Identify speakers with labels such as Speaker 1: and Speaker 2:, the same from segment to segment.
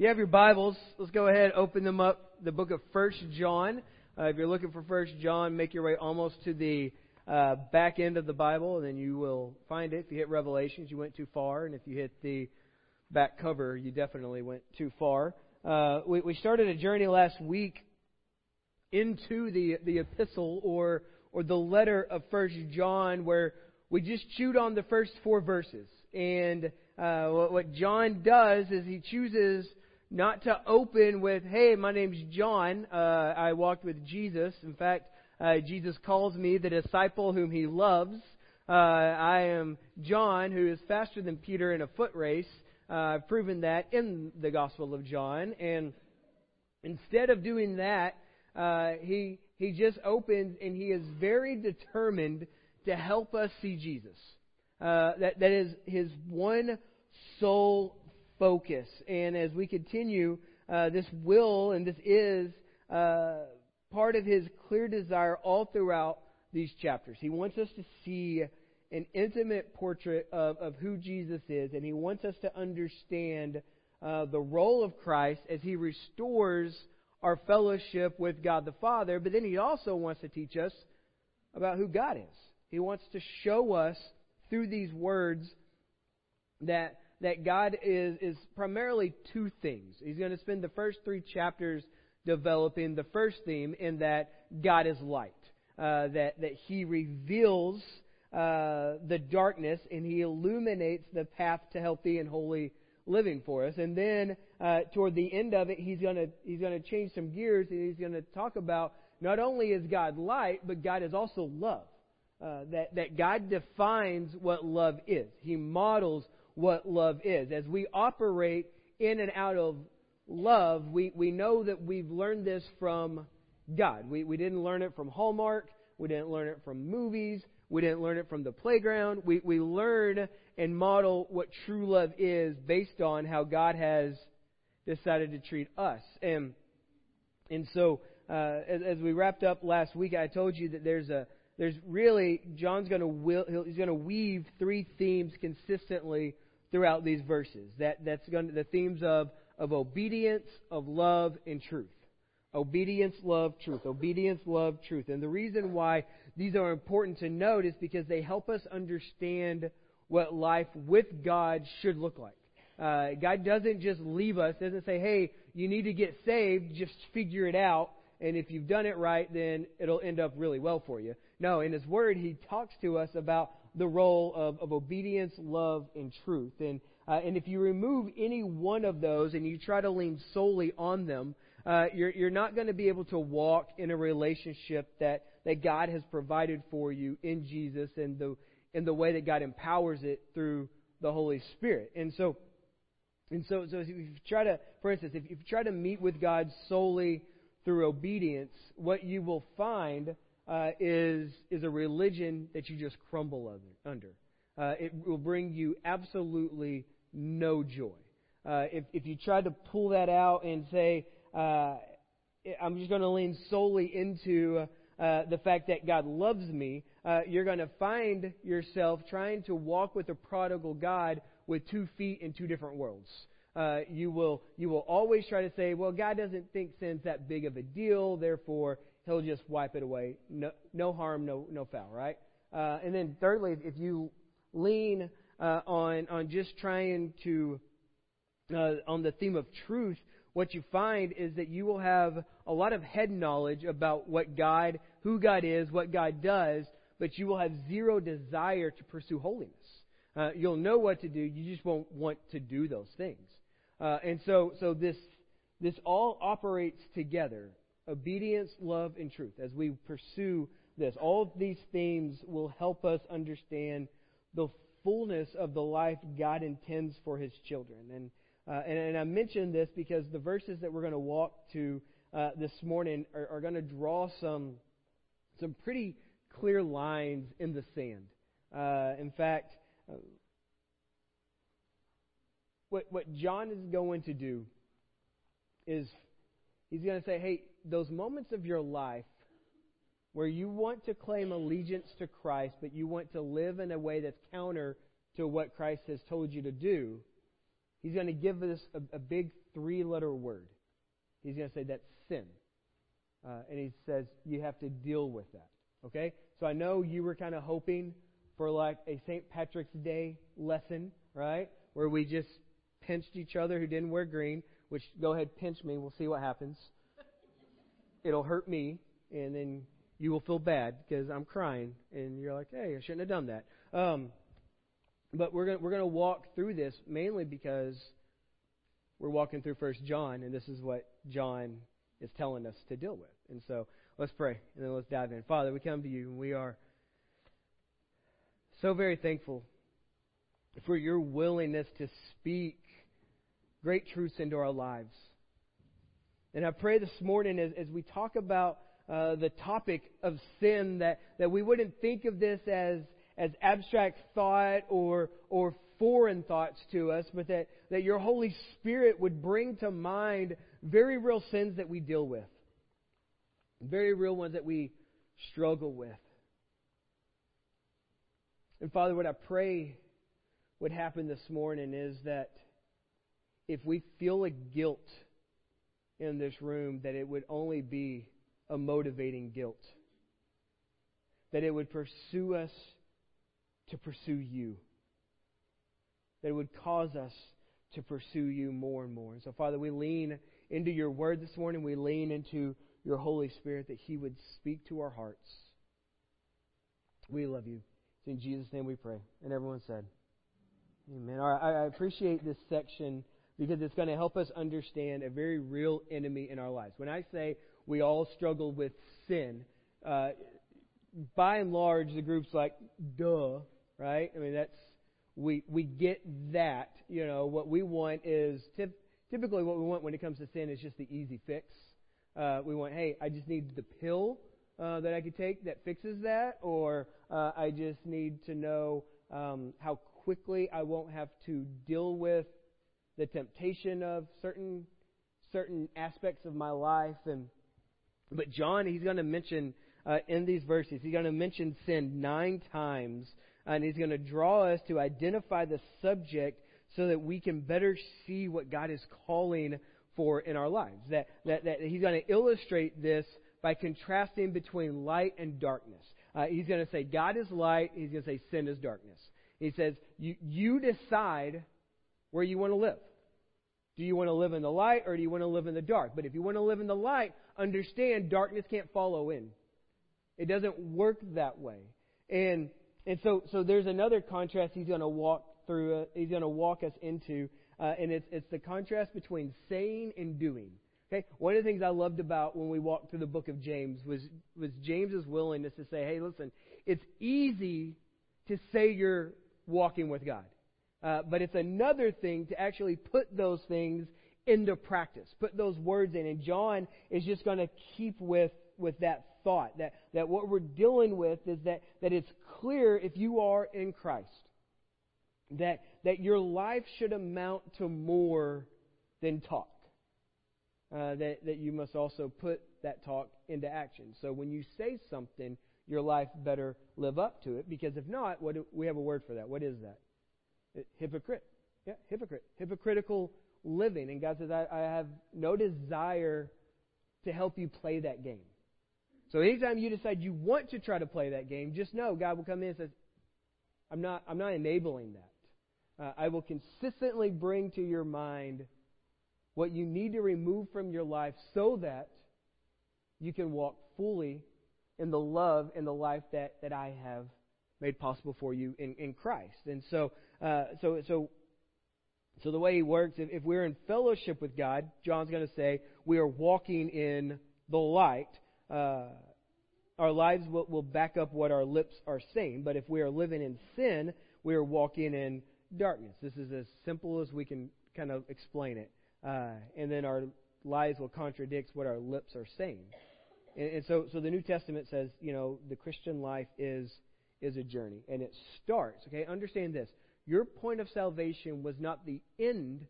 Speaker 1: you have your Bibles, let's go ahead and open them up. The book of First John. Uh, if you're looking for First John, make your way almost to the uh, back end of the Bible, and then you will find it. If you hit Revelations, you went too far, and if you hit the back cover, you definitely went too far. Uh, we, we started a journey last week into the the epistle or or the letter of First John, where we just chewed on the first four verses. And uh, what, what John does is he chooses not to open with, "Hey, my name's John. Uh, I walked with Jesus." In fact, uh, Jesus calls me the disciple whom he loves. Uh, I am John, who is faster than Peter in a foot race. Uh, I've proven that in the Gospel of John. And instead of doing that, uh, he he just opens and he is very determined to help us see Jesus. Uh, that that is his one sole focus. And as we continue, uh, this will and this is uh, part of his clear desire all throughout these chapters. He wants us to see an intimate portrait of, of who Jesus is, and he wants us to understand uh, the role of Christ as he restores our fellowship with God the Father, but then he also wants to teach us about who God is. He wants to show us through these words that that God is, is primarily two things. He's going to spend the first three chapters developing the first theme in that God is light, uh, that, that He reveals uh, the darkness and He illuminates the path to healthy and holy living for us. And then uh, toward the end of it, He's going to He's going to change some gears and He's going to talk about not only is God light, but God is also love. Uh, that, that God defines what love is. He models what love is. As we operate in and out of love, we, we know that we've learned this from God. We, we didn't learn it from Hallmark. We didn't learn it from movies. We didn't learn it from the playground. We, we learn and model what true love is based on how God has decided to treat us. And, and so, uh, as, as we wrapped up last week, I told you that there's a, there's really John's going to he's going to weave three themes consistently throughout these verses. That that's going to, the themes of of obedience, of love, and truth. Obedience, love, truth. Obedience, love, truth. And the reason why these are important to note is because they help us understand what life with God should look like. Uh, God doesn't just leave us, doesn't say, hey, you need to get saved, just figure it out, and if you've done it right, then it'll end up really well for you. No, in His Word, He talks to us about the role of, of obedience, love, and truth. And, uh, and if you remove any one of those and you try to lean solely on them, uh, you're, you're not going to be able to walk in a relationship that, that God has provided for you in Jesus and the, in the way that God empowers it through the Holy Spirit. And so, and so, so if you try to, for instance, if you try to meet with God solely through obedience, what you will find uh, is is a religion that you just crumble under. Uh, it will bring you absolutely no joy. Uh, if if you try to pull that out and say, uh, I'm just going to lean solely into uh, the fact that God loves me, uh, you're going to find yourself trying to walk with a prodigal God with two feet in two different worlds. Uh, you will you will always try to say, well, God doesn't think sin's that big of a deal, therefore He'll just wipe it away. No, no harm, no no foul, right? Uh, and then thirdly, if you lean uh, on on just trying to uh, on the theme of truth, what you find is that you will have a lot of head knowledge about what God, who God is, what God does, but you will have zero desire to pursue holiness. Uh, you'll know what to do, you just won't want to do those things. Uh, and so, so this, this all operates together obedience, love, and truth. As we pursue this, all of these themes will help us understand the fullness of the life God intends for His children. And, uh, and, and, I mention this because the verses that we're going to walk to uh, this morning are, are going to draw some, some pretty clear lines in the sand. Uh, in fact, uh, what, what John is going to do is he's going to say, hey, those moments of your life where you want to claim allegiance to Christ, but you want to live in a way that's counter to what Christ has told you to do, He's going to give us a, a big three letter word. He's going to say that's sin. Uh, and he says you have to deal with that. Okay? So I know you were kind of hoping for like a St. Patrick's Day lesson, right? Where we just pinched each other who didn't wear green, which go ahead, pinch me. We'll see what happens. It'll hurt me, and then you will feel bad because I'm crying, and you're like, hey, I shouldn't have done that. Um, but we're going we're going to walk through this mainly because we're walking through First John, and this is what John is telling us to deal with. And so let's pray, and then let's dive in. Father, we come to you, and we are so very thankful for your willingness to speak great truths into our lives. And I pray this morning as, as we talk about uh, the topic of sin that, that we wouldn't think of this as, as abstract thought or, or foreign thoughts to us, but that, that your Holy Spirit would bring to mind very real sins that we deal with, very real ones that we struggle with. And Father, what I pray would happen this morning is that if we feel a guilt in this room, that it would only be a motivating guilt. That it would pursue us to pursue you. That it would cause us to pursue you more and more. And so, Father, we lean into your word this morning. We lean into your Holy Spirit that He would speak to our hearts. We love you. It's in Jesus' name we pray. And everyone said, Amen. All right, I appreciate this section because it's going to help us understand a very real enemy in our lives. When I say we all struggle with sin, uh, by and large, the group's like, duh, right? I mean, that's we we get that. You know, what we want is tip, typically what we want when it comes to sin is just the easy fix. Uh, we want, hey, I just need the pill uh, that I could take that fixes that, or uh, I just need to know um, how quickly I won't have to deal with the temptation of certain certain aspects of my life. And but John, he's going to mention uh, in these verses, he's going to mention sin nine times, and he's going to draw us to identify the subject so that we can better see what God is calling for in our lives. That that, that he's going to illustrate this by contrasting between light and darkness. Uh, he's going to say God is light. He's going to say sin is darkness. He says you you decide where you want to live. Do you want to live in the light or do you want to live in the dark? But if you want to live in the light, understand darkness can't follow in. It doesn't work that way. And and so so there's another contrast he's going to walk through. Uh, he's going to walk us into, uh, and it's it's the contrast between saying and doing. Okay, one of the things I loved about when we walked through the book of James was was James's willingness to say, "Hey, listen, it's easy to say you're walking with God. Uh, but it's another thing to actually put those things into practice, put those words in. And John is just going to keep with, with that thought that, that what we're dealing with is that, that it's clear if you are in Christ that, that your life should amount to more than talk. Uh, that, that you must also put that talk into action. So when you say something, your life better live up to it, because if not, what do, we have a word for that. What is that? Hypocrite. Yeah, hypocrite. Hypocritical living. And God says, I, I have no desire to help you play that game. So anytime you decide you want to try to play that game, just know God will come in and says, I'm not, I'm not enabling that. Uh, I will consistently bring to your mind what you need to remove from your life so that you can walk fully in the love and the life that, that I have made possible for you in, in Christ. And so, uh, so, so, so the way he works, if, if we're in fellowship with God, John's going to say we are walking in the light. Uh, our lives will, will back up what our lips are saying. But if we are living in sin, we are walking in darkness. This is as simple as we can kind of explain it. Uh, and then our lives will contradict what our lips are saying. And, and so, so the New Testament says, you know, the Christian life is is a journey, and it starts. Okay, understand this: your point of salvation was not the end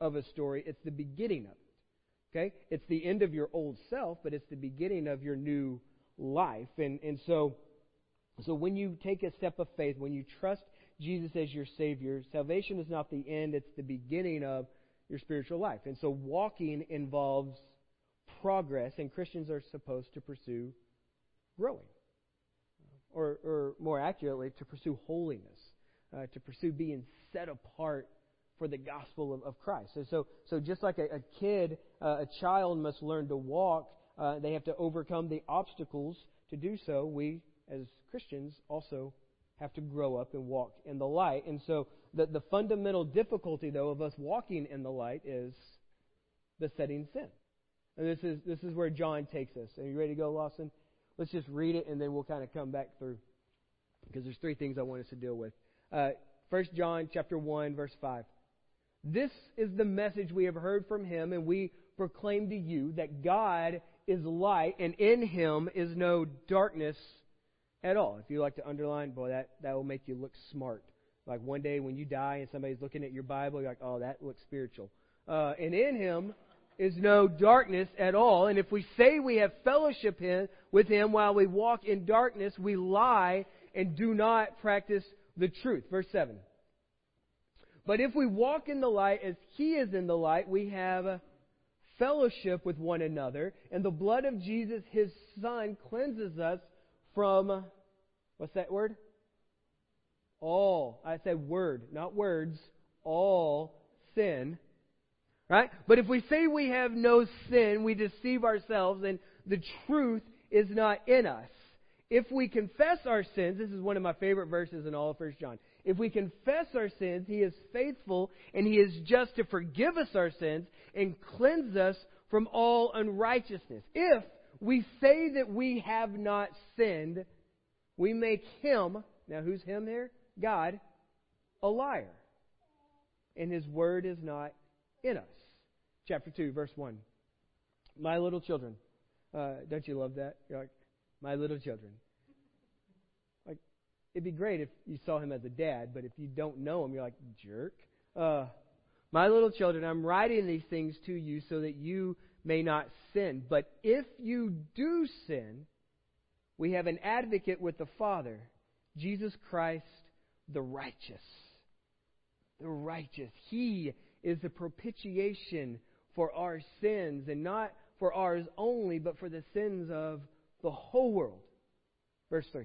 Speaker 1: of a story; it's the beginning of it. Okay, it's the end of your old self, but it's the beginning of your new life. And and so, so when you take a step of faith, when you trust Jesus as your Savior, salvation is not the end, it's the beginning of your spiritual life. And so walking involves progress, and Christians are supposed to pursue growing. Or, or more accurately, to pursue holiness, uh, to pursue being set apart for the gospel of, of Christ. So, so, so just like a, a kid, uh, a child must learn to walk, uh, they have to overcome the obstacles to do so. We, as Christians, also have to grow up and walk in the light. And so the, the fundamental difficulty, though, of us walking in the light is besetting sin. And this is, this is where John takes us. Are you ready to go, Lawson? Let's just read it and then we'll kind of come back through. Because there's three things I want us to deal with. Uh, 1 John chapter 1, verse 5. This is the message we have heard from him, and we proclaim to you that God is light, and in him is no darkness at all. If you like to underline, boy, that, that will make you look smart. Like one day when you die and somebody's looking at your Bible, you're like, oh, that looks spiritual. Uh, and in him is no darkness at all. And if we say we have fellowship in, with him while we walk in darkness, we lie and do not practice the truth. Verse 7. But if we walk in the light as he is in the light, we have fellowship with one another, and the blood of Jesus, his son, cleanses us from, what's that word? All. I said word, not words. All sin. Right? But if we say we have no sin, we deceive ourselves and the truth is not in us. If we confess our sins, this is one of my favorite verses in all of 1 John. If we confess our sins, He is faithful and He is just to forgive us our sins and cleanse us from all unrighteousness. If we say that we have not sinned, we make him, now who's him here? God, a liar. And his word is not in us. Chapter 2, verse 1. My little children. Uh, don't you love that? You're like, my little children. Like, it'd be great if you saw him as a dad, but if you don't know him, you're like, jerk. Uh, my little children, I'm writing these things to you so that you may not sin. But if you do sin, we have an advocate with the Father, Jesus Christ the righteous. The righteous. He is the propitiation for our sins, and not for ours only, but for the sins of the whole world. Verse 3.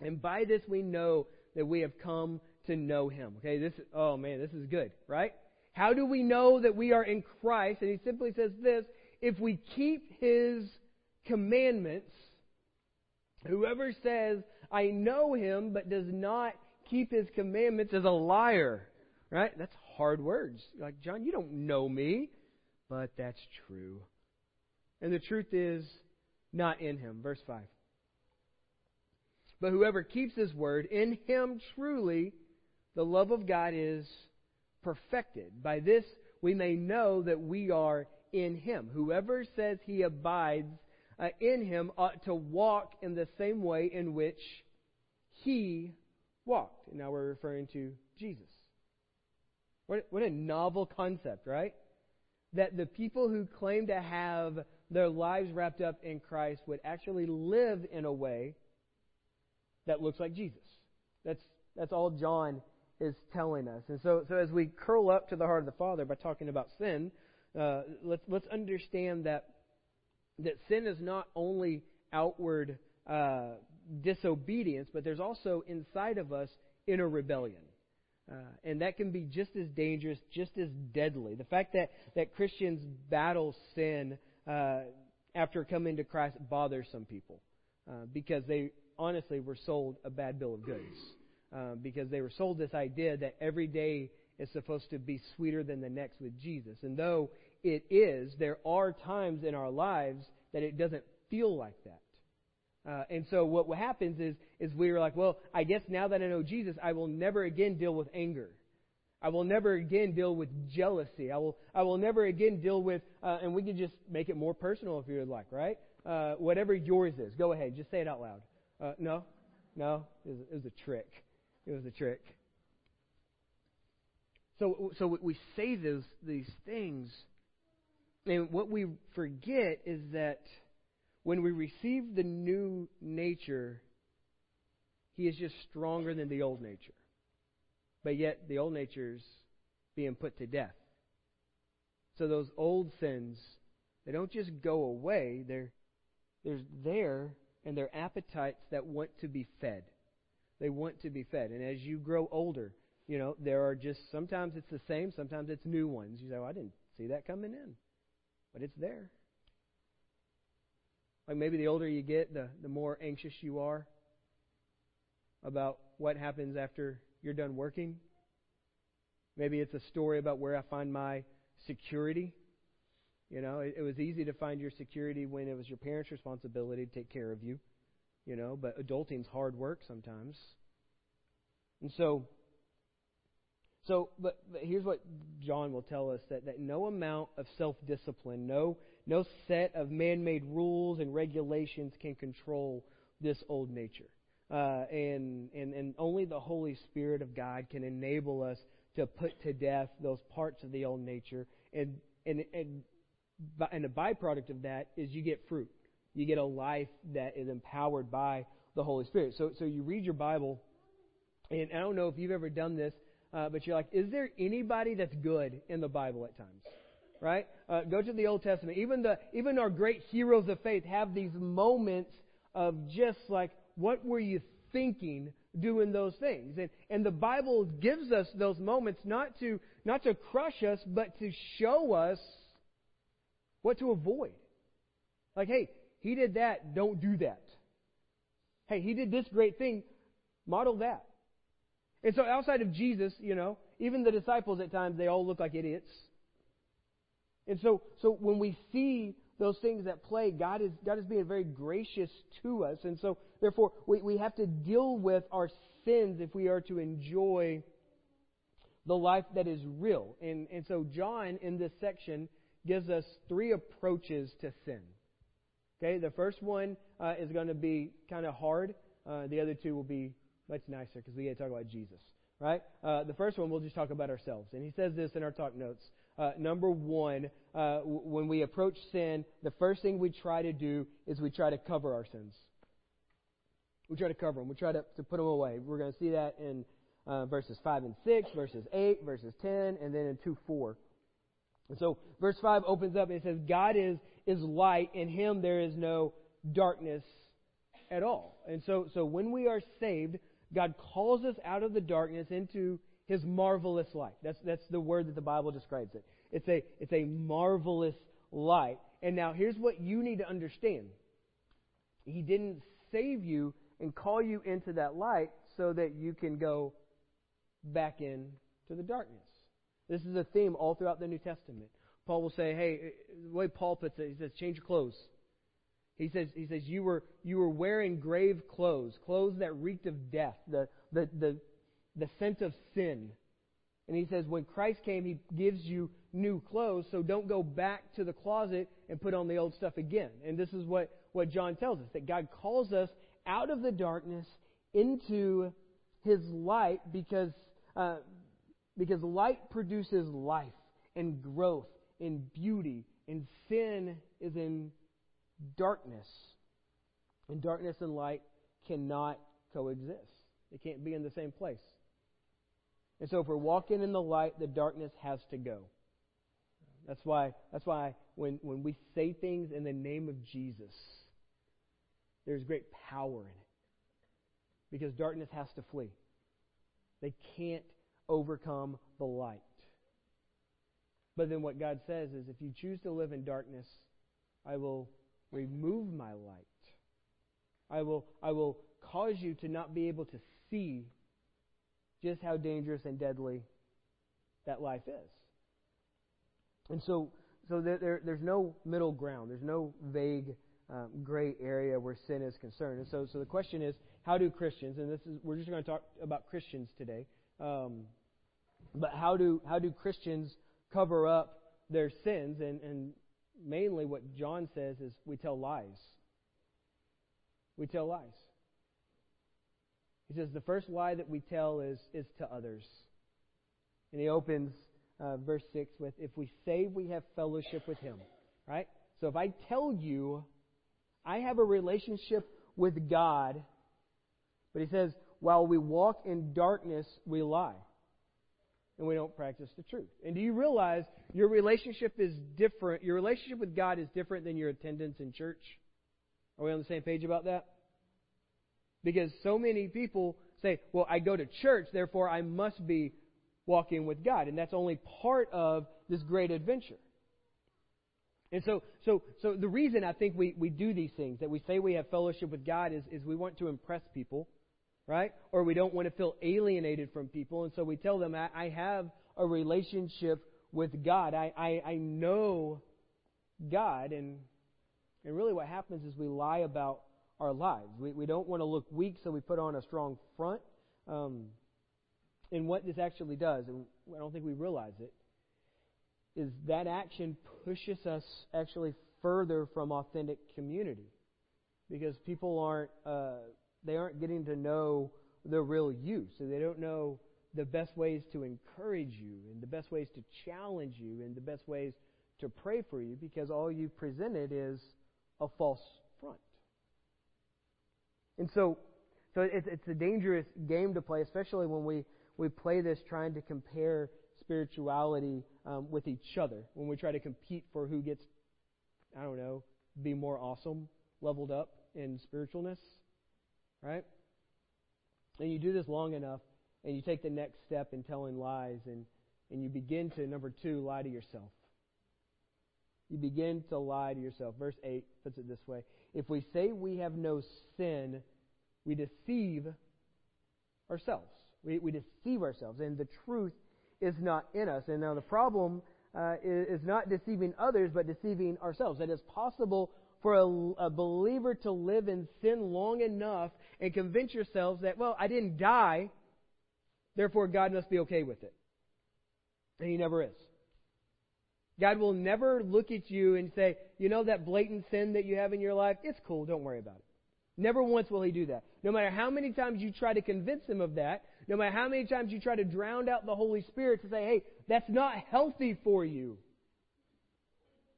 Speaker 1: And by this we know that we have come to know him. Okay, this oh man, this is good, right? How do we know that we are in Christ? And he simply says this if we keep his commandments, whoever says, I know him, but does not keep his commandments is a liar. Right? That's hard words. Like, John, you don't know me. But that's true. And the truth is not in him. Verse 5. But whoever keeps his word, in him truly the love of God is perfected. By this we may know that we are in him. Whoever says he abides uh, in him ought to walk in the same way in which he walked. And now we're referring to Jesus. What, what a novel concept, right? That the people who claim to have their lives wrapped up in Christ would actually live in a way that looks like Jesus. That's, that's all John is telling us. And so, so as we curl up to the heart of the Father by talking about sin, uh, let's, let's understand that, that sin is not only outward uh, disobedience, but there's also inside of us inner rebellion. Uh, and that can be just as dangerous, just as deadly. The fact that, that Christians battle sin uh, after coming to Christ bothers some people uh, because they honestly were sold a bad bill of goods. Um, because they were sold this idea that every day is supposed to be sweeter than the next with Jesus. And though it is, there are times in our lives that it doesn't feel like that. Uh, and so what happens is, is we're like, well, I guess now that I know Jesus, I will never again deal with anger. I will never again deal with jealousy. I will, I will never again deal with, uh, and we can just make it more personal if you would like, right? Uh, whatever yours is. Go ahead. Just say it out loud. Uh, no? No? It was, it was a trick. It was a trick. So, so we say those, these things, and what we forget is that when we receive the new nature, he is just stronger than the old nature. But yet, the old nature's being put to death. So those old sins, they don't just go away, they're, they're there, and they're appetites that want to be fed. They want to be fed. And as you grow older, you know, there are just, sometimes it's the same, sometimes it's new ones. You say, oh, I didn't see that coming in. But it's there. Like maybe the older you get, the, the more anxious you are about what happens after you're done working. Maybe it's a story about where I find my security. You know, it, it was easy to find your security when it was your parents' responsibility to take care of you. You know, but adulting's hard work sometimes. And so, so, but, but here's what John will tell us that, that no amount of self discipline, no, no set of man made rules and regulations can control this old nature. Uh, and, and, and only the Holy Spirit of God can enable us to put to death those parts of the old nature. And, and, and, and the byproduct of that is you get fruit. You get a life that is empowered by the Holy Spirit. So, so you read your Bible, and I don't know if you've ever done this, uh, but you're like, is there anybody that's good in the Bible at times? Right? Uh, go to the Old Testament. Even the even our great heroes of faith have these moments of just like, what were you thinking doing those things? And and the Bible gives us those moments not to not to crush us, but to show us what to avoid. Like, hey, he did that, don't do that. Hey, he did this great thing, model that. And so outside of Jesus, you know, even the disciples at times, they all look like idiots. And so, so when we see those things that play, God is, God is being very gracious to us. And so, therefore, we, we have to deal with our sins if we are to enjoy the life that is real. And, and so, John, in this section, gives us three approaches to sin. Okay, the first one uh, is going to be kind of hard. Uh, the other two will be much nicer because we get to talk about Jesus, right? Uh, the first one we'll just talk about ourselves, and he says this in our talk notes. Uh, number one, uh, w- when we approach sin, the first thing we try to do is we try to cover our sins. We try to cover them. We try to, to put them away. We're going to see that in uh, verses 5 and 6, verses 8, verses 10, and then in 2 4. And so verse 5 opens up and it says, God is, is light, in him there is no darkness at all. And so, so when we are saved, God calls us out of the darkness into his marvelous light. That's, that's the word that the Bible describes it. It's a, it's a marvelous light. And now here's what you need to understand. He didn't save you and call you into that light so that you can go back into the darkness. This is a theme all throughout the New Testament. Paul will say, hey, the way Paul puts it, he says, change your clothes. He says, he says you, were, you were wearing grave clothes, clothes that reeked of death, the, the, the, the scent of sin. And he says, when Christ came, he gives you new clothes, so don't go back to the closet and put on the old stuff again. And this is what, what John tells us, that God calls us out of the darkness into his light because uh, because light produces life and growth and beauty, and sin is in darkness. And darkness and light cannot coexist. They can't be in the same place. And so if we're walking in the light, the darkness has to go. That's why that's why when, when we say things in the name of Jesus, there's great power in it. Because darkness has to flee. They can't overcome the light. But then what God says is if you choose to live in darkness, I will remove my light. I will, I will cause you to not be able to see just how dangerous and deadly that life is. And so, so there, there, there's no middle ground. There's no vague um, gray area where sin is concerned. And so, so the question is, how do Christians, and this is, we're just going to talk about Christians today, um, but how do, how do Christians cover up their sins? And, and mainly what John says is we tell lies. We tell lies. He says the first lie that we tell is, is to others. And he opens uh, verse 6 with, If we say we have fellowship with him, right? So if I tell you I have a relationship with God, but he says, while we walk in darkness, we lie. And we don't practice the truth. And do you realize your relationship is different? Your relationship with God is different than your attendance in church? Are we on the same page about that? Because so many people say, well, I go to church, therefore I must be walking with God. And that's only part of this great adventure. And so, so, so the reason I think we, we do these things, that we say we have fellowship with God, is, is we want to impress people, right? Or we don't want to feel alienated from people. And so we tell them, I, I have a relationship with God. I, I, I know God. And, and really what happens is we lie about our lives. We, we don't want to look weak, so we put on a strong front. Um, and what this actually does, and I don't think we realize it, is that action pushes us actually further from authentic community because people aren't uh, they aren't getting to know the real you, so they don't know the best ways to encourage you and the best ways to challenge you and the best ways to pray for you because all you presented is a false. And so, so it's, it's a dangerous game to play, especially when we, we play this trying to compare spirituality um, with each other when we try to compete for who gets, I don't know, be more awesome, leveled up in spiritualness, right? And you do this long enough, and you take the next step in telling lies, and, and you begin to, number two, lie to yourself. You begin to lie to yourself. Verse 8 puts it this way If we say we have no sin, we deceive ourselves. We, we deceive ourselves, and the truth is not in us. And now the problem uh, is, not deceiving others, but deceiving ourselves. It is possible for a, a believer to live in sin long enough and convince yourselves that, well, I didn't die, therefore God must be okay with it. And He never is. God will never look at you and say, you know that blatant sin that you have in your life? It's cool, don't worry about it. Never once will He do that. No matter how many times you try to convince Him of that, no matter how many times you try to drown out the Holy Spirit to say, hey, that's not healthy for you.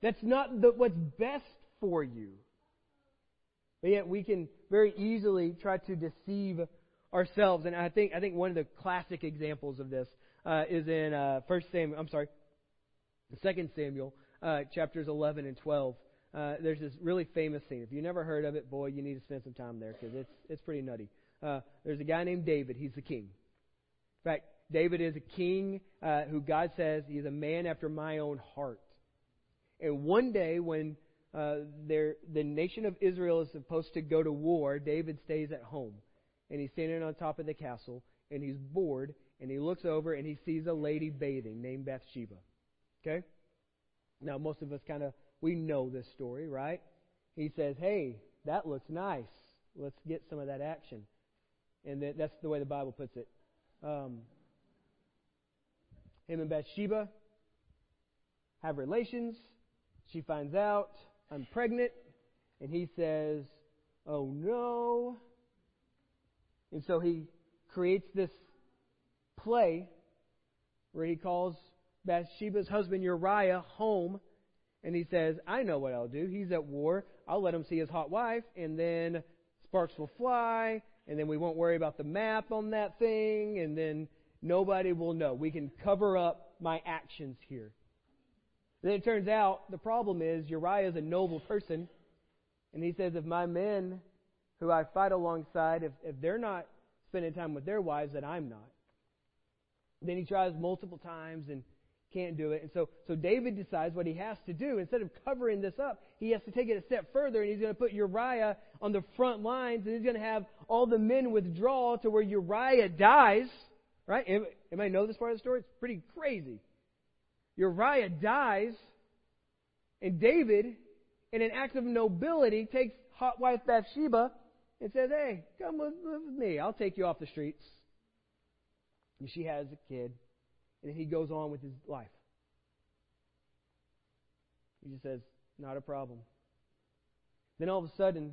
Speaker 1: That's not the, what's best for you. But yet we can very easily try to deceive ourselves. And I think, I think one of the classic examples of this uh, is in uh, 1 Samuel, I'm sorry, 2 Samuel, uh, chapters 11 and 12. Uh, there's this really famous scene. If you've never heard of it, boy, you need to spend some time there because it's, it's pretty nutty. Uh, there's a guy named David. He's the king. In fact, David is a king uh, who God says he's a man after my own heart. And one day, when uh, the nation of Israel is supposed to go to war, David stays at home. And he's standing on top of the castle, and he's bored, and he looks over and he sees a lady bathing named Bathsheba. Okay? Now, most of us kind of, we know this story, right? He says, hey, that looks nice. Let's get some of that action. And that's the way the Bible puts it. Um, him and Bathsheba have relations. She finds out I'm pregnant, and he says, Oh no. And so he creates this play where he calls Bathsheba's husband Uriah home, and he says, I know what I'll do. He's at war. I'll let him see his hot wife, and then sparks will fly, and then we won't worry about the map on that thing, and then nobody will know. We can cover up my actions here. Then it turns out the problem is Uriah is a noble person, and he says, if my men who I fight alongside, if, if they're not spending time with their wives, then I'm not. Then he tries multiple times and can't do it. And so, so David decides what he has to do. Instead of covering this up, he has to take it a step further and he's going to put Uriah on the front lines and he's going to have all the men withdraw to where Uriah dies. Right? Anybody know this part of the story? It's pretty crazy. Uriah dies, and David, in an act of nobility, takes hot wife Bathsheba and says, Hey, come live with me. I'll take you off the streets. And she has a kid and he goes on with his life. He just says, Not a problem. Then all of a sudden,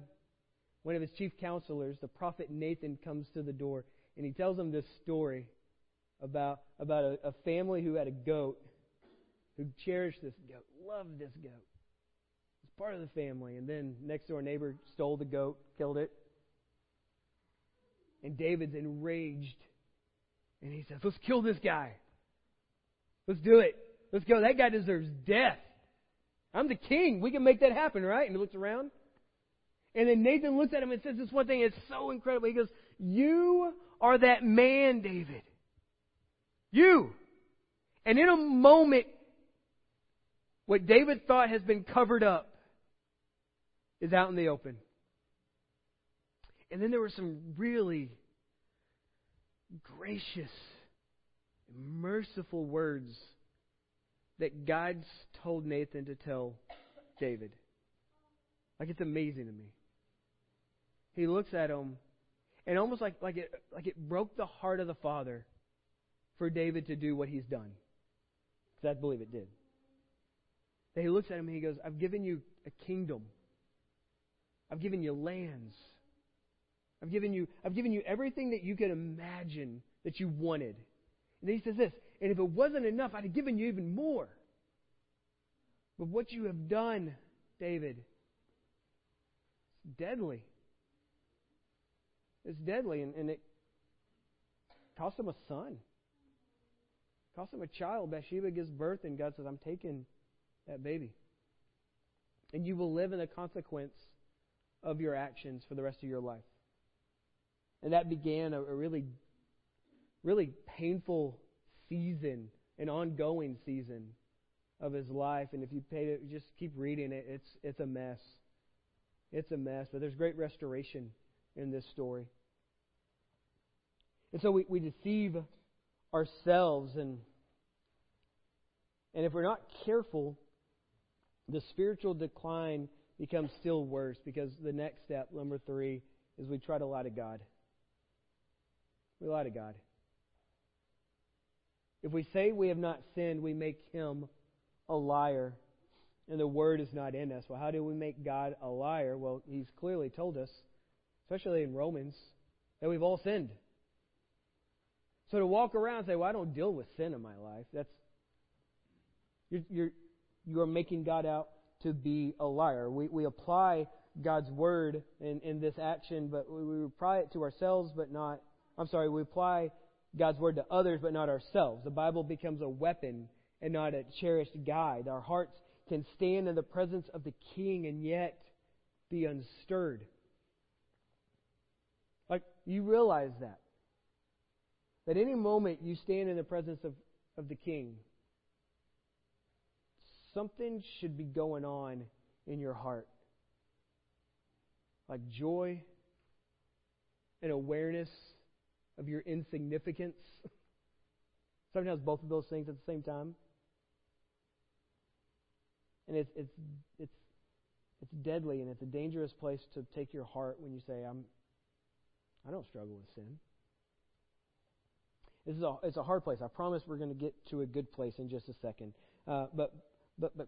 Speaker 1: one of his chief counselors, the prophet Nathan, comes to the door and he tells him this story about, about a, a family who had a goat, who cherished this goat, loved this goat. It was part of the family. And then next door neighbor stole the goat, killed it. And David's enraged. And he says, Let's kill this guy. Let's do it. Let's go. That guy deserves death. I'm the king. We can make that happen, right? And he looks around. And then Nathan looks at him and says this one thing. It's so incredible. He goes, You are that man, David. You. And in a moment, what David thought has been covered up is out in the open. And then there were some really gracious, merciful words that God told Nathan to tell David. Like it's amazing to me. He looks at him, and almost like, like it like it broke the heart of the father for David to do what he's done. Because I believe it did. That he looks at him and he goes, I've given you a kingdom. I've given you lands. I've given you, I've given you everything that you could imagine that you wanted. And then he says this, and if it wasn't enough, I'd have given you even more. But what you have done, David, it's deadly. It's deadly, and, and it cost him a son. It cost him a child. Bathsheba gives birth, and God says, I'm taking that baby. And you will live in the consequence of your actions for the rest of your life. And that began a, a really, really painful season, an ongoing season of his life. And if you just keep reading it. It's it's a mess. It's a mess. But there's great restoration in this story. And so we, we deceive ourselves and and if we're not careful, the spiritual decline becomes still worse because the next step, number three, is we try to lie to God. We lie to God. If we say we have not sinned, we make him a liar, and the word is not in us. Well, how do we make God a liar? Well, he's clearly told us, especially in Romans, that we've all sinned. So to walk around and say, "Well, I don't deal with sin in my life," that's you're, you're you are making God out to be a liar. We we apply God's word in, in this action, but we, we apply it to ourselves, but not I'm sorry, we apply God's word to others, but not ourselves. The Bible becomes a weapon and not a cherished guide. Our hearts can stand in the presence of the King and yet be unstirred. Like, you realize that. That any moment you stand in the presence of, of the King, something should be going on in your heart. Like joy and awareness of your insignificance. Sometimes both of those things at the same time. And it's it's it's it's deadly and it's a dangerous place to take your heart when you say, I'm I don't struggle with sin. This is a it's a hard place. I promise we're going to get to a good place in just a second. Uh, but but but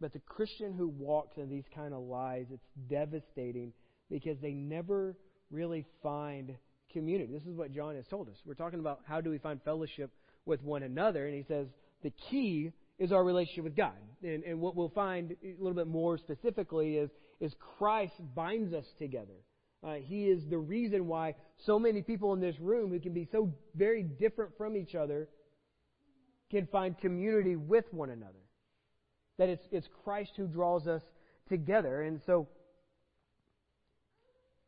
Speaker 1: but the Christian who walks in these kind of lies, it's devastating because they never really find community. This is what John has told us. We're talking about how do we find fellowship with one another, and he says the key is our relationship with God. And, and what we'll find a little bit more specifically is, is Christ binds us together. Uh, he is the reason why so many people in this room who can be so very different from each other can find community with one another. That it's, it's Christ who draws us together. And so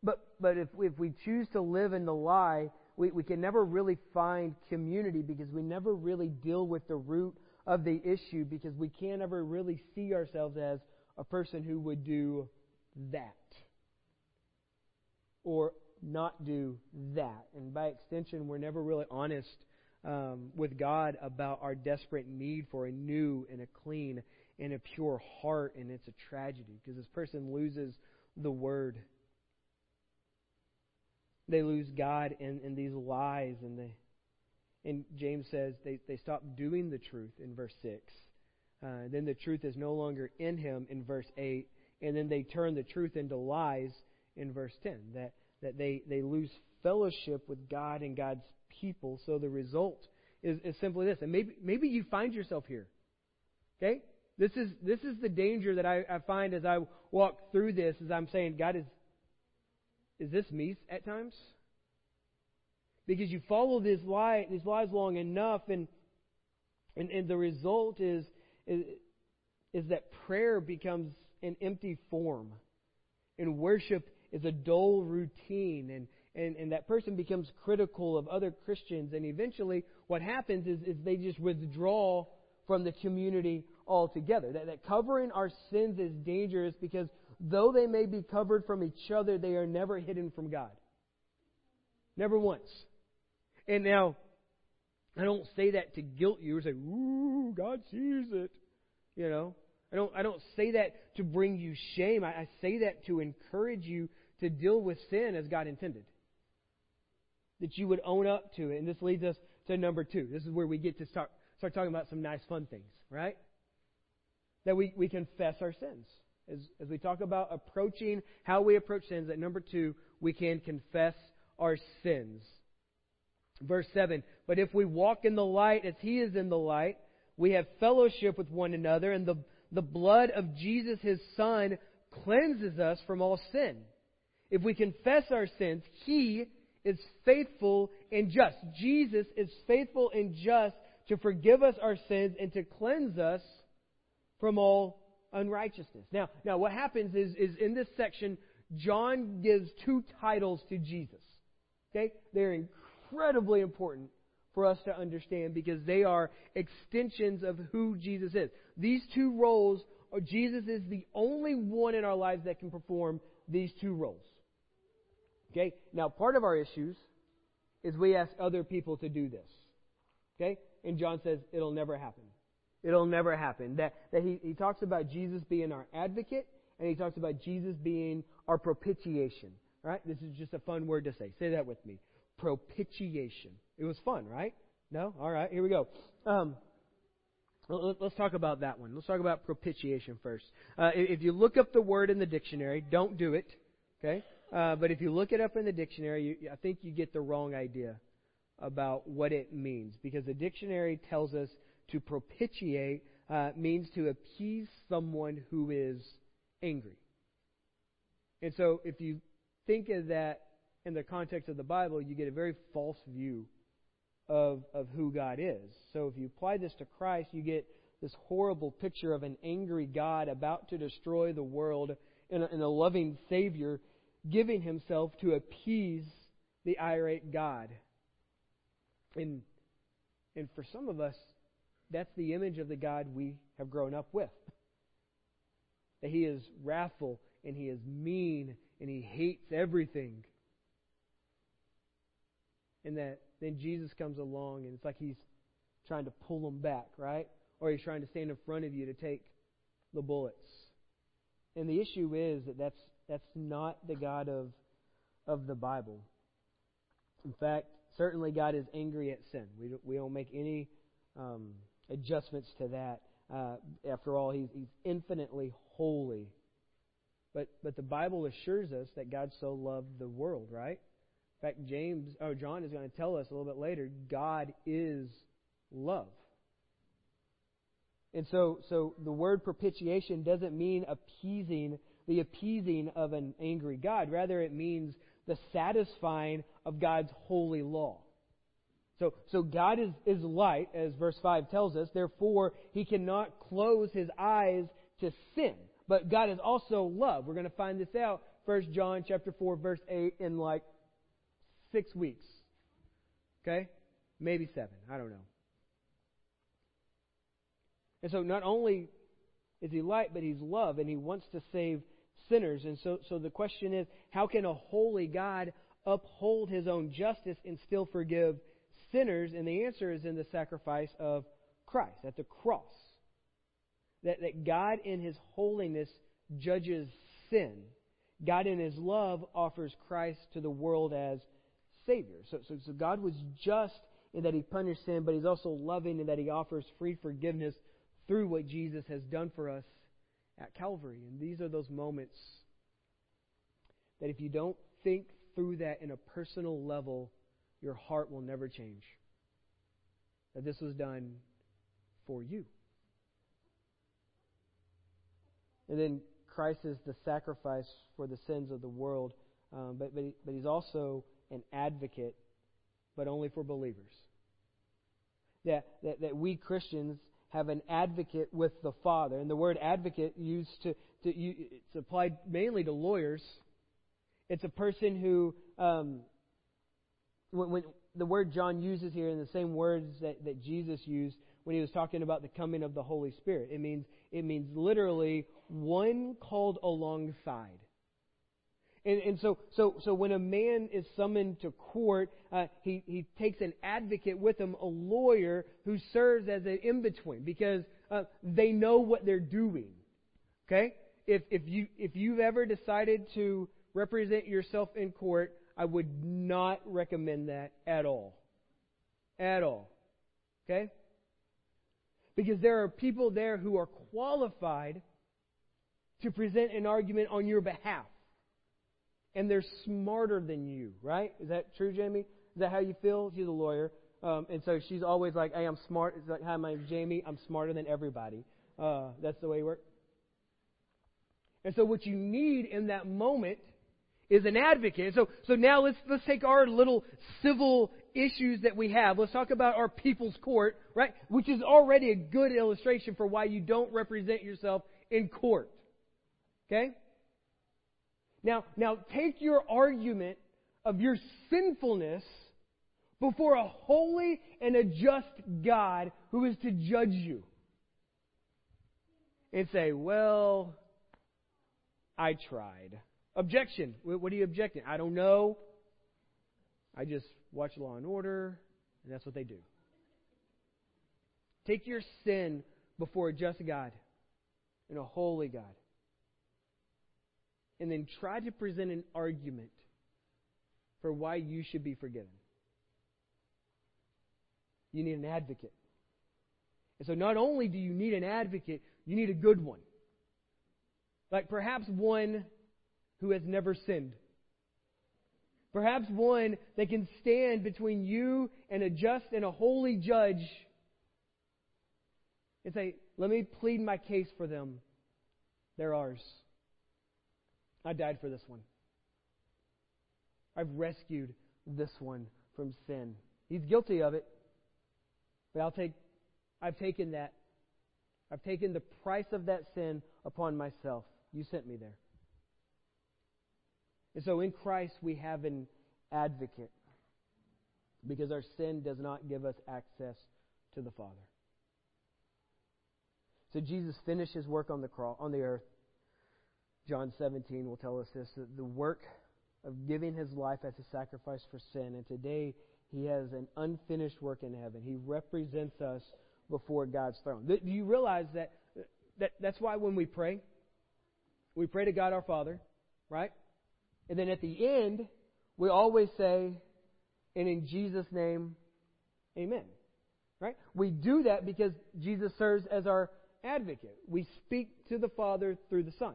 Speaker 1: but, but if, if we choose to live in the lie, we, we can never really find community because we never really deal with the root of the issue because we can't ever really see ourselves as a person who would do that or not do that. And by extension, we're never really honest um, with God about our desperate need for a new and a clean and a pure heart, and it's a tragedy because this person loses the Word they lose God in, in these lies and they and James says they, they stop doing the truth in verse 6. Uh, then the truth is no longer in him in verse 8. And then they turn the truth into lies in verse 10. That, that they, they lose fellowship with God and God's people. So the result is, is simply this. And maybe, maybe you find yourself here. Okay? This is, this is the danger that I, I find as I walk through this, as I'm saying, God is, is this me at times? Because you follow this lie, these lies long enough, and, and, and the result is, is, is that prayer becomes an empty form. And worship is a dull routine. And, and, and that person becomes critical of other Christians. And eventually, what happens is, is they just withdraw from the community altogether. That, that covering our sins is dangerous because though they may be covered from each other, they are never hidden from God. Never once. And now, I don't say that to guilt you or say, ooh, God sees it. You know, I don't, I don't say that to bring you shame. I, I say that to encourage you to deal with sin as God intended. That you would own up to it. And this leads us to number two. This is where we get to start, start talking about some nice, fun things, right? That we, we confess our sins. As, as we talk about approaching how we approach sins, at number two, we can confess our sins. Verse 7 But if we walk in the light as he is in the light, we have fellowship with one another, and the, the blood of Jesus, his Son, cleanses us from all sin. If we confess our sins, he is faithful and just. Jesus is faithful and just to forgive us our sins and to cleanse us from all unrighteousness. Now, now what happens is, is in this section, John gives two titles to Jesus. Okay? They're incredibly important for us to understand because they are extensions of who Jesus is. These two roles, are, Jesus is the only one in our lives that can perform these two roles. Okay? Now, part of our issues is we ask other people to do this. Okay? And John says it'll never happen. It'll never happen. That, that he, he talks about Jesus being our advocate, and he talks about Jesus being our propitiation. Right? This is just a fun word to say. Say that with me propitiation. It was fun, right? No? All right, here we go. Um, let's talk about that one. Let's talk about propitiation first. Uh, if you look up the word in the dictionary, don't do it, okay? Uh, but if you look it up in the dictionary, you, I think you get the wrong idea about what it means because the dictionary tells us to propitiate uh, means to appease someone who is angry. And so if you think of that in the context of the Bible, you get a very false view of, of who God is. So if you apply this to Christ, you get this horrible picture of an angry God about to destroy the world and a, and a loving Savior giving himself to appease the irate God. And, and for some of us, that's the image of the God we have grown up with. That he is wrathful and he is mean and he hates everything and that then Jesus comes along and it's like he's trying to pull them back, right? Or he's trying to stand in front of you to take the bullets. And the issue is that that's that's not the God of of the Bible. In fact, certainly God is angry at sin. We don't, we don't make any um, adjustments to that. Uh, after all, he's, he's infinitely holy. But but the Bible assures us that God so loved the world, right? In fact, James or John is going to tell us a little bit later, God is love. And so, so the word propitiation doesn't mean appeasing, the appeasing of an angry God. Rather, it means the satisfying of God's holy law. So, so God is, is light, as verse 5 tells us. Therefore, he cannot close his eyes to sin. But God is also love. We're going to find this out. 1 John chapter 4, verse 8, in like six weeks. Okay? Maybe seven. I don't know. And so not only is he light, but he's love, and he wants to save sinners. And so, so the question is, how can a holy God uphold his own justice and still forgive sinners? And the answer is in the sacrifice of Christ at the cross. That, that God in his holiness judges sin. God in his love offers Christ to the world as Savior. So, so, so God was just in that He punished sin, but He's also loving in that He offers free forgiveness through what Jesus has done for us at Calvary. And these are those moments that if you don't think through that in a personal level, your heart will never change. That this was done for you. And then Christ is the sacrifice for the sins of the world, um, but, but, but He's also an advocate but only for believers. That, that, that we Christians have an advocate with the Father. And the word advocate used to, to it's applied mainly to lawyers. It's a person who, um, when, when the word John uses here in the same words that, that Jesus used when he was talking about the coming of the Holy Spirit. It means it means literally one called alongside. And, and so, so, so when a man is summoned to court, uh, he, he takes an advocate with him, a lawyer who serves as an in between because uh, they know what they're doing. Okay? If, if, you, if you've ever decided to represent yourself in court, I would not recommend that at all. At all. Okay? Because there are people there who are qualified to present an argument on your behalf. And they're smarter than you, right? Is that true, Jamie? Is that how you feel? She's a lawyer. Um, and so she's always like, hey, I'm smart. It's like, hi, my name's Jamie. I'm smarter than everybody. Uh, that's the way it works. And so what you need in that moment is an advocate. So, so now let's, let's take our little civil issues that we have. Let's talk about our people's court, right? Which is already a good illustration for why you don't represent yourself in court. Okay? Now, now take your argument of your sinfulness before a holy and a just God who is to judge you. And say, well, I tried. Objection. What are you objecting? I don't know. I just watch Law and Order, and that's what they do. Take your sin before a just God and a holy God. And then try to present an argument for why you should be forgiven. You need an advocate. And so not only do you need an advocate, you need a good one. Like perhaps one who has never sinned. Perhaps one that can stand between you and a just and a holy judge and say, Let me plead my case for them. They're ours. I died for this one. I've rescued this one from sin. He's guilty of it, but I'll take, I've taken that. I've taken the price of that sin upon myself. You sent me there. And so in Christ we have an advocate because our sin does not give us access to the Father. So Jesus finished his work on the cross, on the earth. John 17 will tell us this that the work of giving his life as a sacrifice for sin. And today he has an unfinished work in heaven. He represents us before God's throne. Do you realize that, that that's why when we pray, we pray to God our Father, right? And then at the end, we always say, and in Jesus' name, amen. Right? We do that because Jesus serves as our advocate. We speak to the Father through the Son.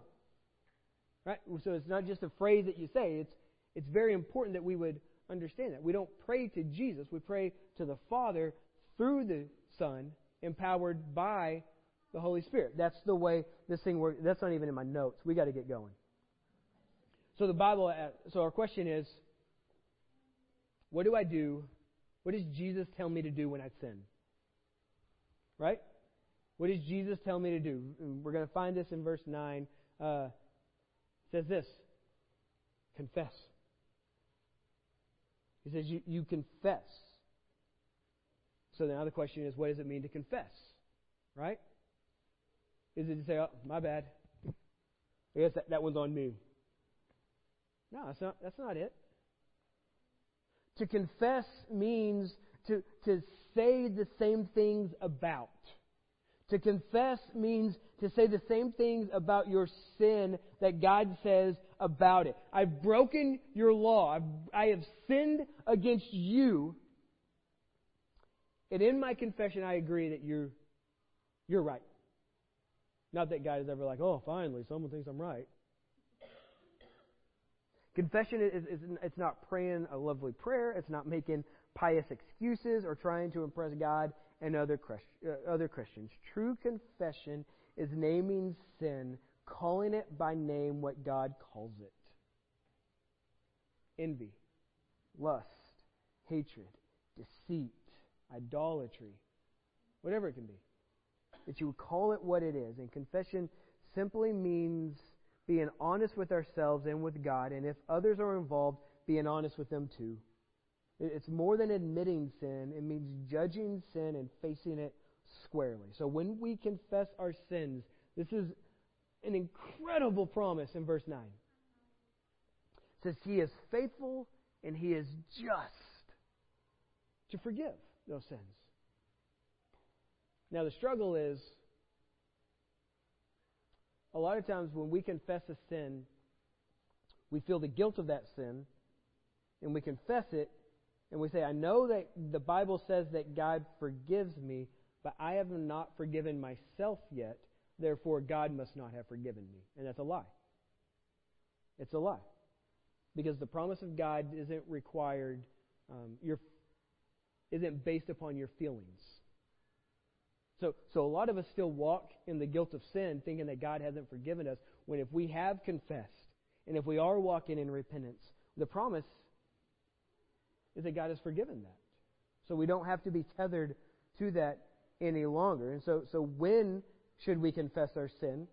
Speaker 1: Right? So it's not just a phrase that you say, it's, it's very important that we would understand that. We don't pray to Jesus, we pray to the Father through the Son, empowered by the Holy Spirit. That's the way this thing works. That's not even in my notes. We got to get going. So the Bible, uh, so our question is, what do I do? What does Jesus tell me to do when I sin? Right? What does Jesus tell me to do? We're going to find this in verse 9. Uh, says this confess. He says, you, you confess. So now the question is, what does it mean to confess? Right? Is it to say, oh, my bad? I guess that, that one's on me. No, that's not, that's not it. To confess means to, to say the same things about. To confess means to say the same things about your sin that God says about it. I've broken your law. I've, I have sinned against you. And in my confession, I agree that you're, you're right. Not that God is ever like, oh, finally, someone thinks I'm right. Confession is, is, it's not praying a lovely prayer. It's not making pious excuses or trying to impress God and other, uh, other Christians. True confession is naming sin, calling it by name what God calls it. Envy, lust, hatred, deceit, idolatry, whatever it can be. That you would call it what it is. And confession simply means being honest with ourselves and with God, and if others are involved, being honest with them too. It's more than admitting sin, it means judging sin and facing it squarely. So when we confess our sins, this is an incredible promise in verse 9. It says, He is faithful and He is just to forgive those sins. Now, the struggle is a lot of times when we confess a sin, we feel the guilt of that sin, and we confess it, and we say, I know that the Bible says that God forgives me, but I have not forgiven myself yet, therefore God must not have forgiven me. And that's a lie. It's a lie. Because the promise of God isn't required, um, your, isn't based upon your feelings. So, so a lot of us still walk in the guilt of sin, thinking that God hasn't forgiven us, when if we have confessed, and if we are walking in repentance, the promise is that God has forgiven that. So we don't have to be tethered to that any longer. And so, so when should we confess our sin?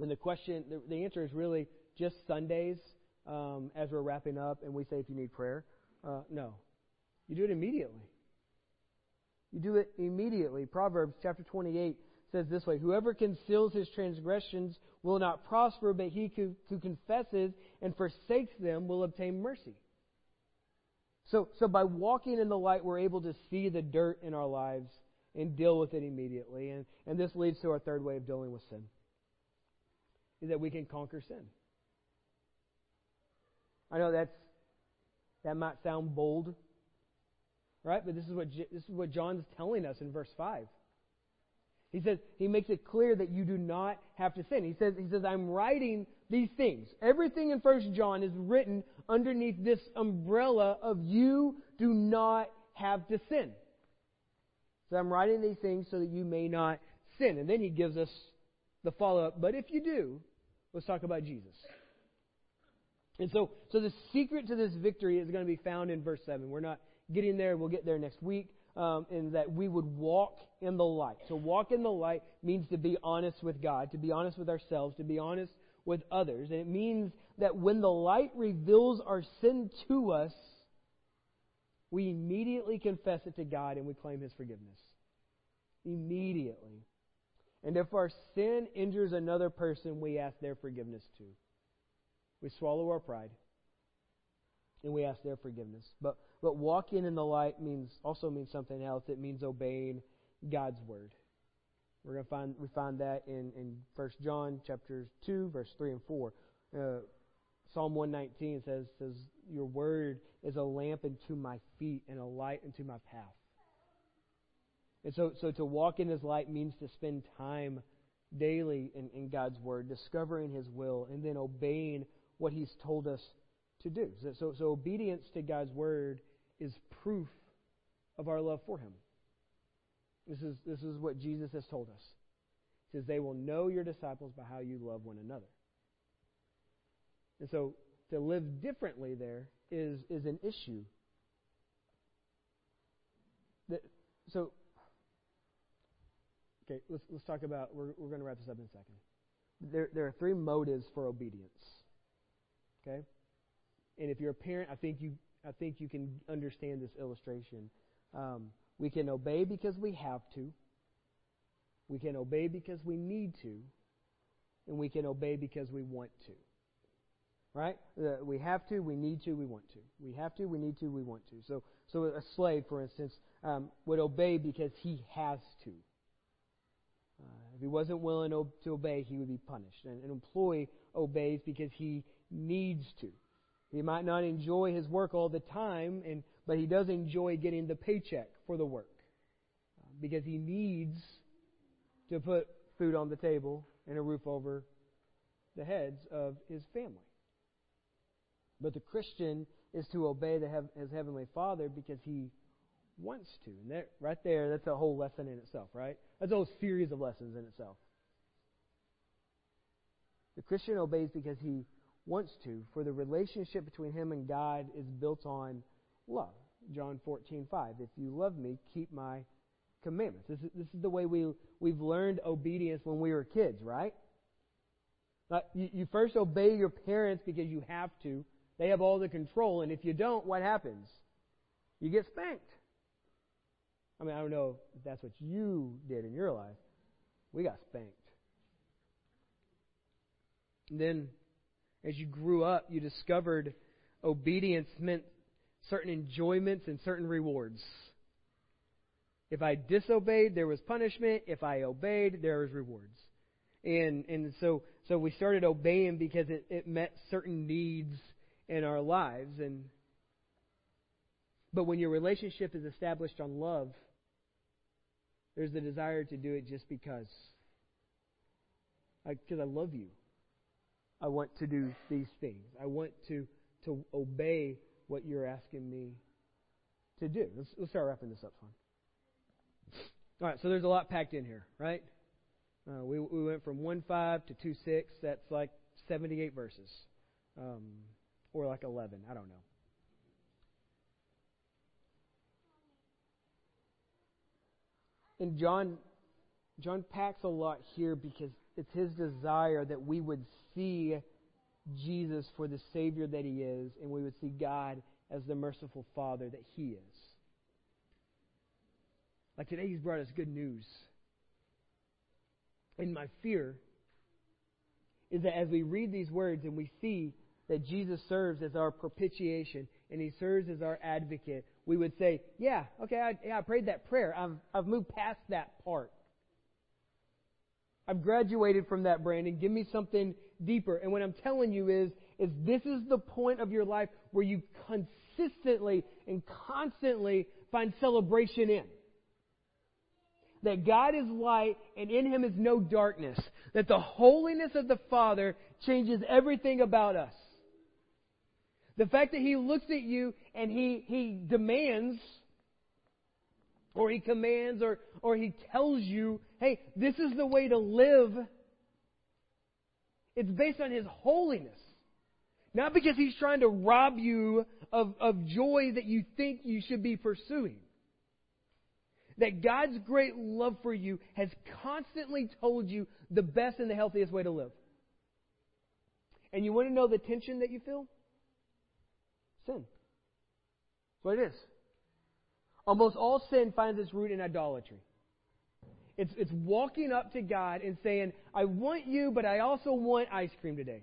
Speaker 1: And the question, the, the answer is really just Sundays um, as we're wrapping up and we say if you need prayer. Uh, no. You do it immediately. You do it immediately. Proverbs chapter 28 says this way Whoever conceals his transgressions will not prosper, but he who, confesses and forsakes them will obtain mercy. So, so by walking in the light, we're able to see the dirt in our lives and deal with it immediately. And, and this leads to our third way of dealing with sin is that we can conquer sin. I know that's that might sound bold, right? But this is what this is what John's telling us in verse five. He says he makes it clear that you do not have to sin. He says he says I'm writing these things. Everything in First John is written underneath this umbrella of you do not have to sin. So I'm writing these things so that you may not sin. And then he gives us the follow up. But if you do, let's talk about Jesus. And so, so the secret to this victory is going to be found in verse 7. We're not getting there. We'll get there next week. Um, in that we would walk in the light. So, walk in the light means to be honest with God, to be honest with ourselves, to be honest with others. And it means that when the light reveals our sin to us, we immediately confess it to God and we claim His forgiveness. Immediately. And if our sin injures another person, we ask their forgiveness too. We swallow our pride and we ask their forgiveness. But but walking in the light means also means something else. It means obeying God's word. We're gonna find we find that in in First John chapters two, verse three and four. Uh, Psalm 119 says, says, Your word is a lamp unto my feet and a light unto my path. And so, so to walk in His light means to spend time daily in, in God's word, discovering His will, and then obeying what He's told us to do. So, so, so obedience to God's word is proof of our love for Him. This is, this is what Jesus has told us. He says, They will know your disciples by how you love one another. And so to live differently there is, is an issue. That, so, okay, let's, let's talk about, we're, we're going to wrap this up in a second. There, there are three motives for obedience. Okay? And if you're a parent, I think you, I think you can understand this illustration. Um, we can obey because we have to. We can obey because we need to. And we can obey because we want to. Right? Uh, we have to, we need to, we want to. We have to, we need to, we want to. So, so a slave, for instance, um, would obey because he has to. Uh, if he wasn't willing to, to obey, he would be punished. And an employee obeys because he needs to. He might not enjoy his work all the time, and, but he does enjoy getting the paycheck for the work uh, because he needs to put food on the table and a roof over the heads of his family. But the Christian is to obey his heavenly Father because he wants to. And that, right there, that's a whole lesson in itself, right? That's a whole series of lessons in itself. The Christian obeys because he wants to, for the relationship between him and God is built on love. John 14:5. If you love me, keep my commandments. This is, this is the way we, we've learned obedience when we were kids, right? You, you first obey your parents because you have to. They have all the control, and if you don't, what happens? You get spanked. I mean, I don't know if that's what you did in your life. We got spanked. And then, as you grew up, you discovered obedience meant certain enjoyments and certain rewards. If I disobeyed, there was punishment. If I obeyed, there was rewards. And and so so we started obeying because it, it met certain needs in our lives. And but when your relationship is established on love, there's the desire to do it just because. Because I, I love you. I want to do these things. I want to to obey what you're asking me to do. Let's, let's start wrapping this up, son. All right, so there's a lot packed in here, right? Uh, we, we went from 1 5 to 2 6. That's like 78 verses. Um, or like 11. I don't know. And John, John packs a lot here because it's his desire that we would see Jesus for the Savior that He is, and we would see God as the merciful Father that He is. Like today, He's brought us good news. And my fear is that as we read these words and we see that Jesus serves as our propitiation and He serves as our advocate, we would say, Yeah, okay, I, yeah, I prayed that prayer. I've, I've moved past that part. I've graduated from that, Brandon. Give me something deeper. And what I'm telling you is, is this is the point of your life where you consistently and constantly find celebration in. That God is light and in Him is no darkness. That the holiness of the Father changes everything about us. The fact that He looks at you and He, he demands or he commands or, or he tells you, hey, this is the way to live. It's based on his holiness. Not because he's trying to rob you of, of joy that you think you should be pursuing. That God's great love for you has constantly told you the best and the healthiest way to live. And you want to know the tension that you feel? Sin. That's what it is. Almost all sin finds its root in idolatry. It's, it's walking up to God and saying, I want you, but I also want ice cream today.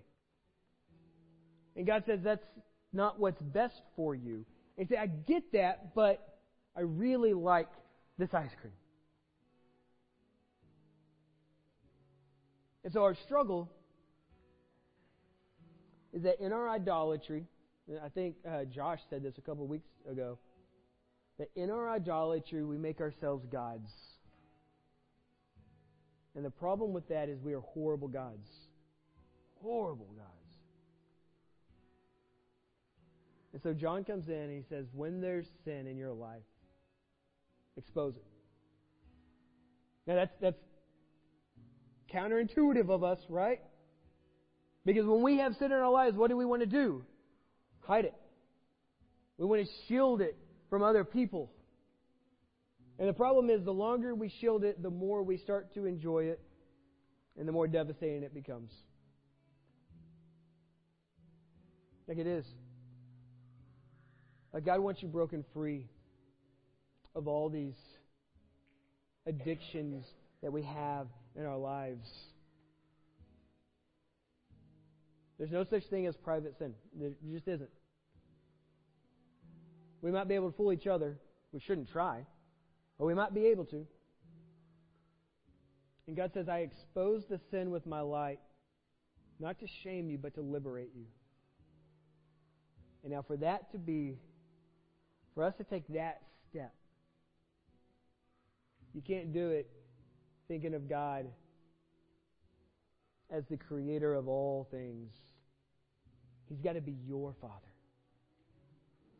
Speaker 1: And God says, that's not what's best for you. And say, I get that, but I really like this ice cream. And so our struggle is that in our idolatry, I think uh, Josh said this a couple of weeks ago, that in our idolatry we make ourselves gods. And the problem with that is we are horrible gods. Horrible gods. And so John comes in and he says, when there's sin in your life, expose it. Now that's that's counterintuitive of us, right? Because when we have sin in our lives, what do we want to do? Hide it. We want to shield it from other people. And the problem is, the longer we shield it, the more we start to enjoy it, and the more devastating it becomes. Like it is. Like God wants you broken free of all these addictions that we have in our lives. There's no such thing as private sin. There just isn't. We might be able to fool each other. We shouldn't try, but we might be able to. And God says, I expose the sin with my light, not to shame you, but to liberate you. And now, for that to be, for us to take that step, you can't do it thinking of God as the creator of all things. He's got to be your Father.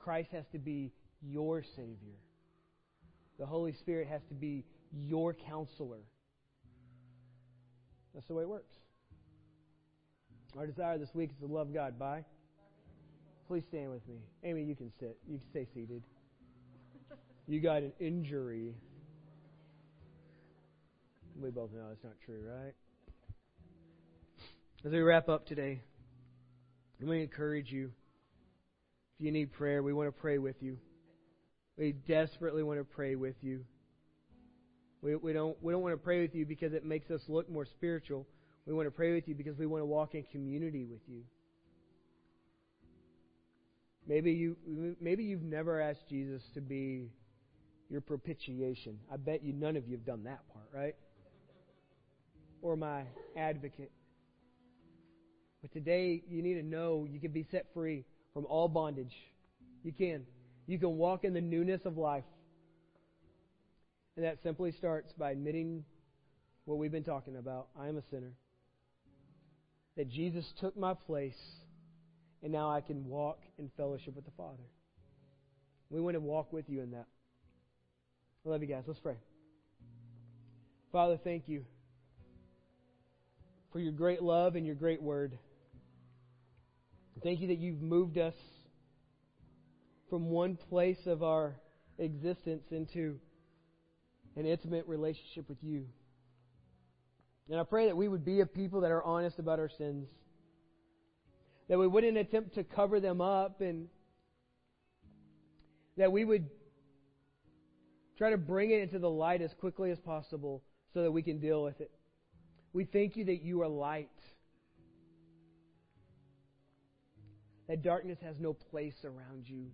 Speaker 1: Christ has to be your Savior. The Holy Spirit has to be your counselor. That's the way it works. Our desire this week is to love God by. Please stand with me. Amy, you can sit. You can stay seated. You got an injury. We both know that's not true, right? As we wrap up today, let me encourage you. You need prayer, we want to pray with you. We desperately want to pray with you. We, we don't we don't want to pray with you because it makes us look more spiritual. We want to pray with you because we want to walk in community with you. Maybe you maybe you've never asked Jesus to be your propitiation. I bet you none of you have done that part, right? Or my advocate. But today you need to know you can be set free from all bondage. You can. You can walk in the newness of life. And that simply starts by admitting what we've been talking about. I am a sinner. That Jesus took my place, and now I can walk in fellowship with the Father. We want to walk with you in that. I love you guys. Let's pray. Father, thank you for your great love and your great word. Thank you that you've moved us from one place of our existence into an intimate relationship with you. And I pray that we would be a people that are honest about our sins. That we wouldn't attempt to cover them up and that we would try to bring it into the light as quickly as possible so that we can deal with it. We thank you that you are light. That darkness has no place around you.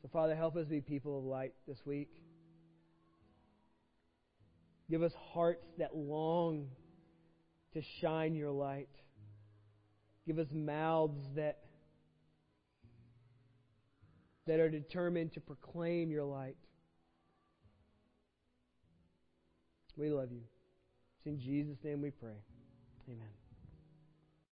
Speaker 1: So, Father, help us be people of light this week. Give us hearts that long to shine your light. Give us mouths that, that are determined to proclaim your light. We love you. It's in Jesus' name we pray. Amen.